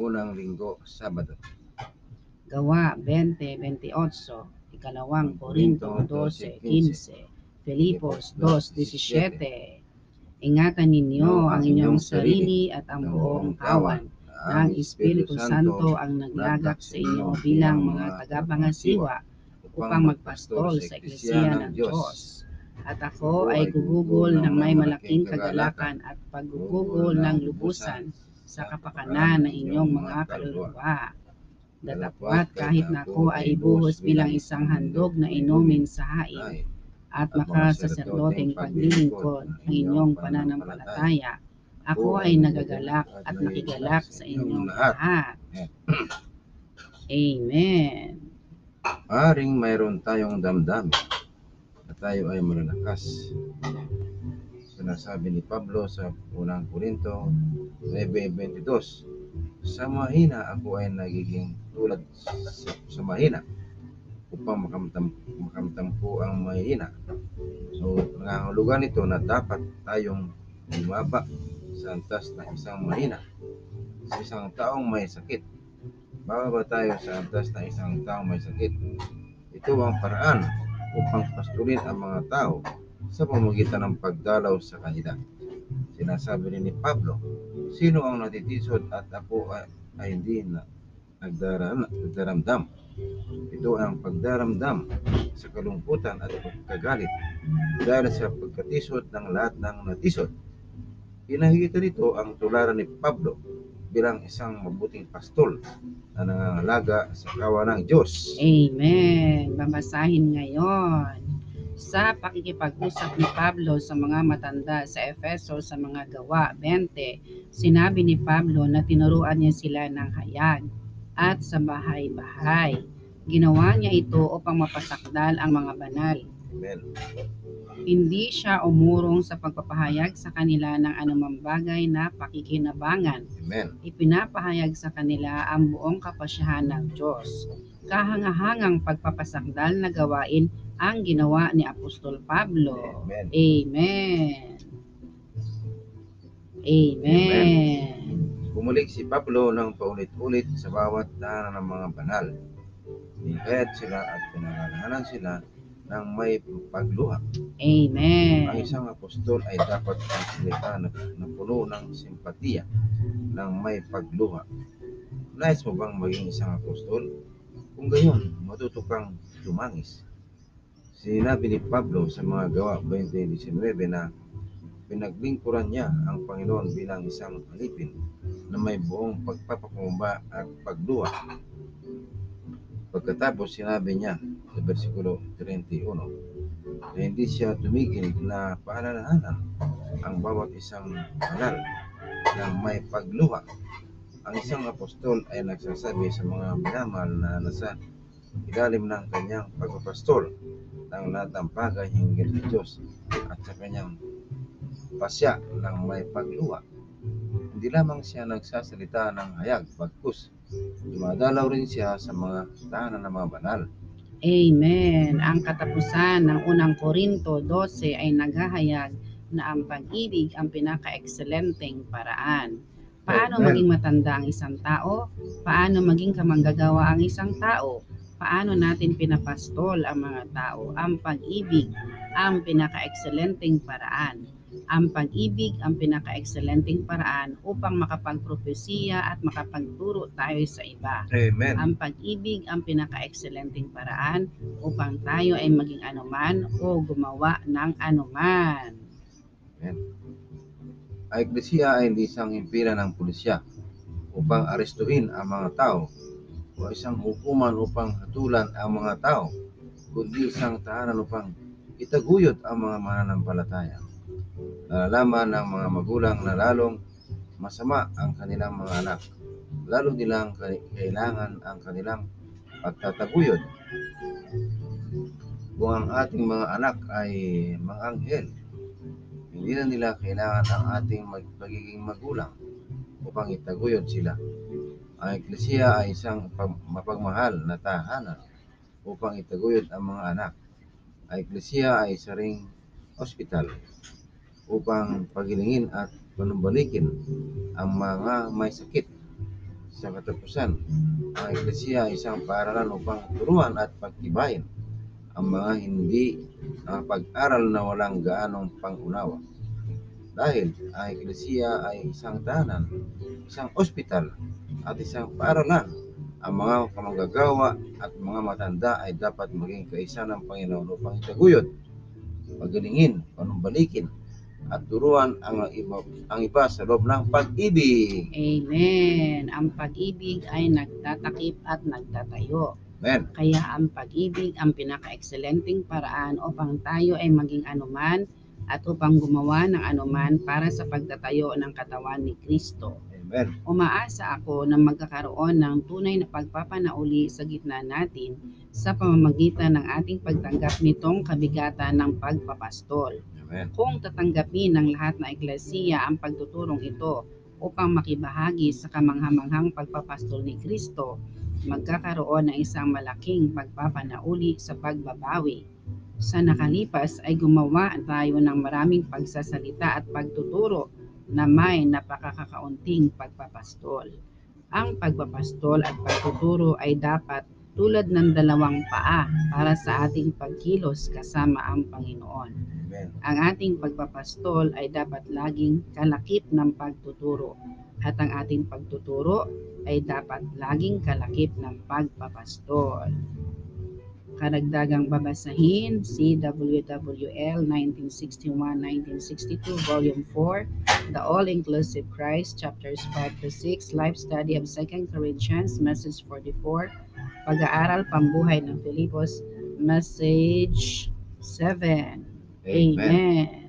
unang linggo, Sabado. Gawa 20-28, ikalawang Korinto 12-15, Filipos 2-17. Ingatan ninyo ang inyong sarili at ang buong kawan. ng Espiritu Santo ang naglagak sa inyo bilang mga tagapangasiwa upang magpastol sa Eklesiya ng Diyos. At ako ay gugugol ng may malaking kagalakan at paggugugol ng lubusan sa kapakanan ng inyong mga kaluluwa. Datapwat kahit na ako ay ibuhos bilang isang handog na inumin sa hain at makasaserdoteng paglilingkod ng inyong pananampalataya, ako ay nagagalak at nakigalak sa inyong lahat. Amen. Maring mayroon tayong damdamin na tayo ay malalakas. Sinasabi ni Pablo sa unang Korinto 9.22, Sa mahina ako ay nagiging tulad sa, sa mahina upang makamtam, makamtampo ang mahina. So, nangangulugan ito na dapat tayong bumaba sa antas ng isang mahina. Sa isang taong may sakit. Bababa tayo sa antas ng isang taong may sakit. Ito ang paraan upang pasturin ang mga tao sa pamagitan ng pagdalaw sa kanila. Sinasabi ni Pablo, sino ang natitisod at ako ay, ay hindi na nagdaram, nagdaramdam. Ito ang pagdaramdam sa kalungkutan at pagkagalit dahil sa pagkatisod ng lahat ng natisod. Pinahigita nito ang tularan ni Pablo bilang isang mabuting pastol na nangangalaga sa kawan ng Diyos. Amen. Babasahin ngayon sa pakikipag-usap ni Pablo sa mga matanda sa Efeso sa mga gawa 20, sinabi ni Pablo na tinuruan niya sila ng hayag at sa bahay-bahay. Ginawa niya ito upang mapasakdal ang mga banal. Amen. Hindi siya umurong sa pagpapahayag sa kanila ng anumang bagay na pakikinabangan. Amen. Ipinapahayag sa kanila ang buong kapasyahan ng Diyos. Kahangahangang pagpapasakdal na gawain ang ginawa ni Apostol Pablo. Amen. Amen. Amen. Bumalik si Pablo ng paulit-ulit sa bawat daanan ng mga banal. Nihayat sila at pinangalanan sila ng may pagluha. Ang Amen. isang apostol ay dapat ang salita na, na puno ng simpatiya ng may pagluha. Nais mo bang maging isang apostol? Kung gayon, matuto kang tumangis. Sinabi ni Pablo sa mga gawa 20.19 na pinaglingkuran niya ang Panginoon bilang isang alipin na may buong pagpapakumba at pagluha. Pagkatapos sinabi niya sa versikulo 31 na hindi siya tumigil na paalalahanan ang bawat isang banal na may pagluha. Ang isang apostol ay nagsasabi sa mga binamal na nasa ilalim ng kanyang pagpapastol ng lahat ng bagay hinggil sa Diyos at sa kanyang pasya ng may pagluha. Hindi lamang siya nagsasalita ng hayag, bagkus dumadalaw rin siya sa mga tahanan ng mga banal. Amen. Ang katapusan ng unang Korinto 12 ay naghahayag na ang pag-ibig ang pinaka-ekselenteng paraan. Paano Amen. maging matanda ang isang tao? Paano maging kamanggagawa ang isang tao? Paano natin pinapastol ang mga tao? Ang pag-ibig ang pinaka-ekselenteng paraan. Ang pag-ibig ang pinaka-ekselenteng paraan upang makapagpropesiya at makapagturo tayo sa iba. Amen. Ang pag-ibig ang pinaka-ekselenteng paraan upang tayo ay maging anuman o gumawa ng anuman. Ang Eklesiya ay hindi isang impira ng pulisya upang arestuhin ang mga tao o isang hukuman upang hatulan ang mga tao, kundi isang tahanan upang itaguyod ang mga mananampalataya. Nalalaman ng mga magulang na lalong masama ang kanilang mga anak. Lalo nilang kai- kailangan ang kanilang pagtataguyod. Kung ang ating mga anak ay mga anghel, hindi na nila kailangan ang ating mag- pagiging magulang upang itaguyod sila. Ang Eklesiya ay isang pag- mapagmahal na tahanan upang itaguyod ang mga anak. Ang Eklesiya ay isa ring ospital upang pagilingin at panumbalikin ang mga may sakit. Sa katapusan, ang Eklesiya ay isang paaralan upang turuan at pagtibayin ang mga hindi nakapag-aral na walang gaanong pangunawa. Dahil ang Eklesiya ay isang tahanan, isang ospital, at isang paaralan. Ang mga kamanggagawa at mga matanda ay dapat maging kaisa ng Panginoon upang itaguyod, pagalingin, panumbalikin, at turuan ang iba, ang iba sa loob ng pag-ibig. Amen. Ang pag-ibig ay nagtatakip at nagtatayo. Amen. Kaya ang pag-ibig ang pinaka-excelenteng paraan upang tayo ay maging anuman at upang gumawa ng anuman para sa pagtatayo ng katawan ni Kristo. Amen. Umaasa ako na magkakaroon ng tunay na pagpapanauli sa gitna natin sa pamamagitan ng ating pagtanggap nitong kabigatan ng pagpapastol. Amen. Kung tatanggapin ng lahat ng eklesiya ang pagtuturong ito upang makibahagi sa kamanghamanghang pagpapastol ni Kristo, magkakaroon ng isang malaking pagpapanauli sa pagbabawi. Sa nakalipas ay gumawa tayo ng maraming pagsasalita at pagtuturo na may napakakakaunting pagpapastol. Ang pagpapastol at pagtuturo ay dapat tulad ng dalawang paa para sa ating pagkilos kasama ang Panginoon. Amen. Ang ating pagpapastol ay dapat laging kalakip ng pagtuturo at ang ating pagtuturo ay dapat laging kalakip ng pagpapastol. Karagdagang babasahin, CWWL 1961-1962, Volume 4, The All-Inclusive Christ, Chapters 5 to 6, Life Study of 2 Corinthians, Message 44, Pag-aaral Pambuhay ng Filipos, Message 7. Amen. Amen.